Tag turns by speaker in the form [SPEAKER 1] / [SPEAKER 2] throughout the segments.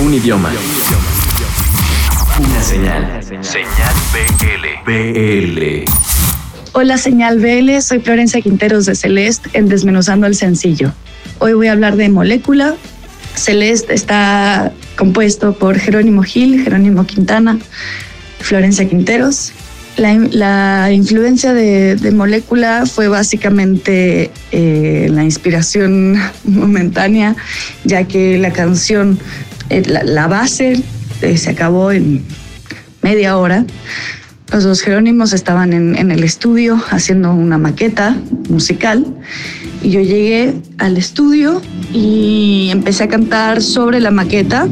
[SPEAKER 1] Un idioma. Una señal. Señal BL. BL.
[SPEAKER 2] Hola, señal BL. Soy Florencia Quinteros de Celeste en Desmenuzando el Sencillo. Hoy voy a hablar de molécula. Celeste está compuesto por Jerónimo Gil, Jerónimo Quintana, Florencia Quinteros. La, influencia de, molécula fue básicamente eh, la inspiración momentánea, ya que la canción, eh, la, base eh, se acabó en media hora. Los dos Jerónimos estaban en, el estudio haciendo una maqueta musical y yo llegué al estudio y empecé a cantar sobre la maqueta.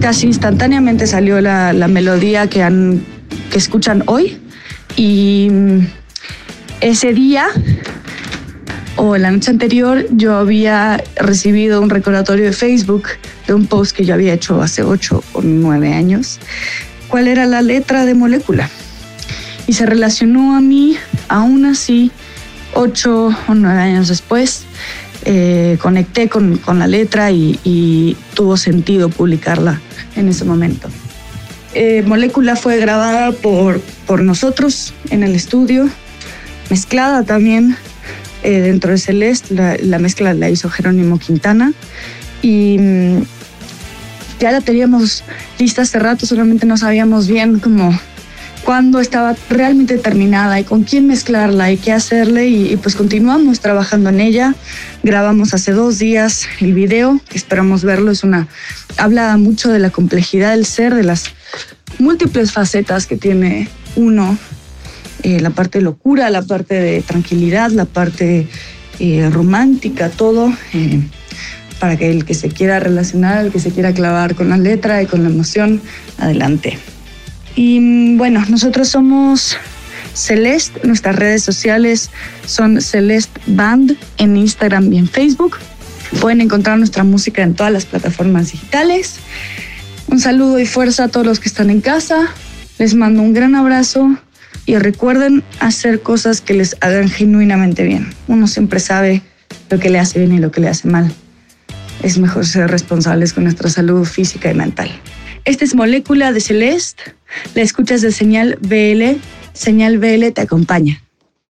[SPEAKER 2] Casi instantáneamente salió la, la melodía que, han, que escuchan hoy y ese día o la noche anterior yo había recibido un recordatorio de Facebook de un post que yo había hecho hace ocho o nueve años. ¿Cuál era la letra de molécula? Y se relacionó a mí, aún así, ocho o nueve años después, eh, conecté con, la letra y, tuvo sentido publicarla en ese momento. Eh, Molécula fue grabada por, por nosotros en el estudio, mezclada también eh, dentro de Celeste, la, mezcla la hizo Jerónimo Quintana y mm, ya la teníamos lista hace rato, solamente no sabíamos bien cómo cuándo estaba realmente terminada y con quién mezclarla y qué hacerle y, pues continuamos trabajando en ella. Grabamos hace dos días el video, esperamos verlo, es una habla mucho de la complejidad del ser, de las múltiples facetas que tiene uno, eh, la parte de locura, la parte de tranquilidad, la parte eh, romántica, todo. Eh, para que el que se quiera relacionar, el que se quiera clavar con la letra y con la emoción, adelante. Y mm, bueno, nosotros somos Celeste, nuestras redes sociales son Celeste Band en Instagram y en Facebook. Pueden encontrar nuestra música en todas las plataformas digitales. Un saludo y fuerza a todos los que están en casa. Les mando un gran abrazo y recuerden hacer cosas que les hagan genuinamente bien. Uno siempre sabe lo que le hace bien y lo que le hace mal. Es mejor ser responsables con nuestra salud física y mental. Esta es Molécula de Celeste. La escuchas de Señal BL. Señal BL te acompaña.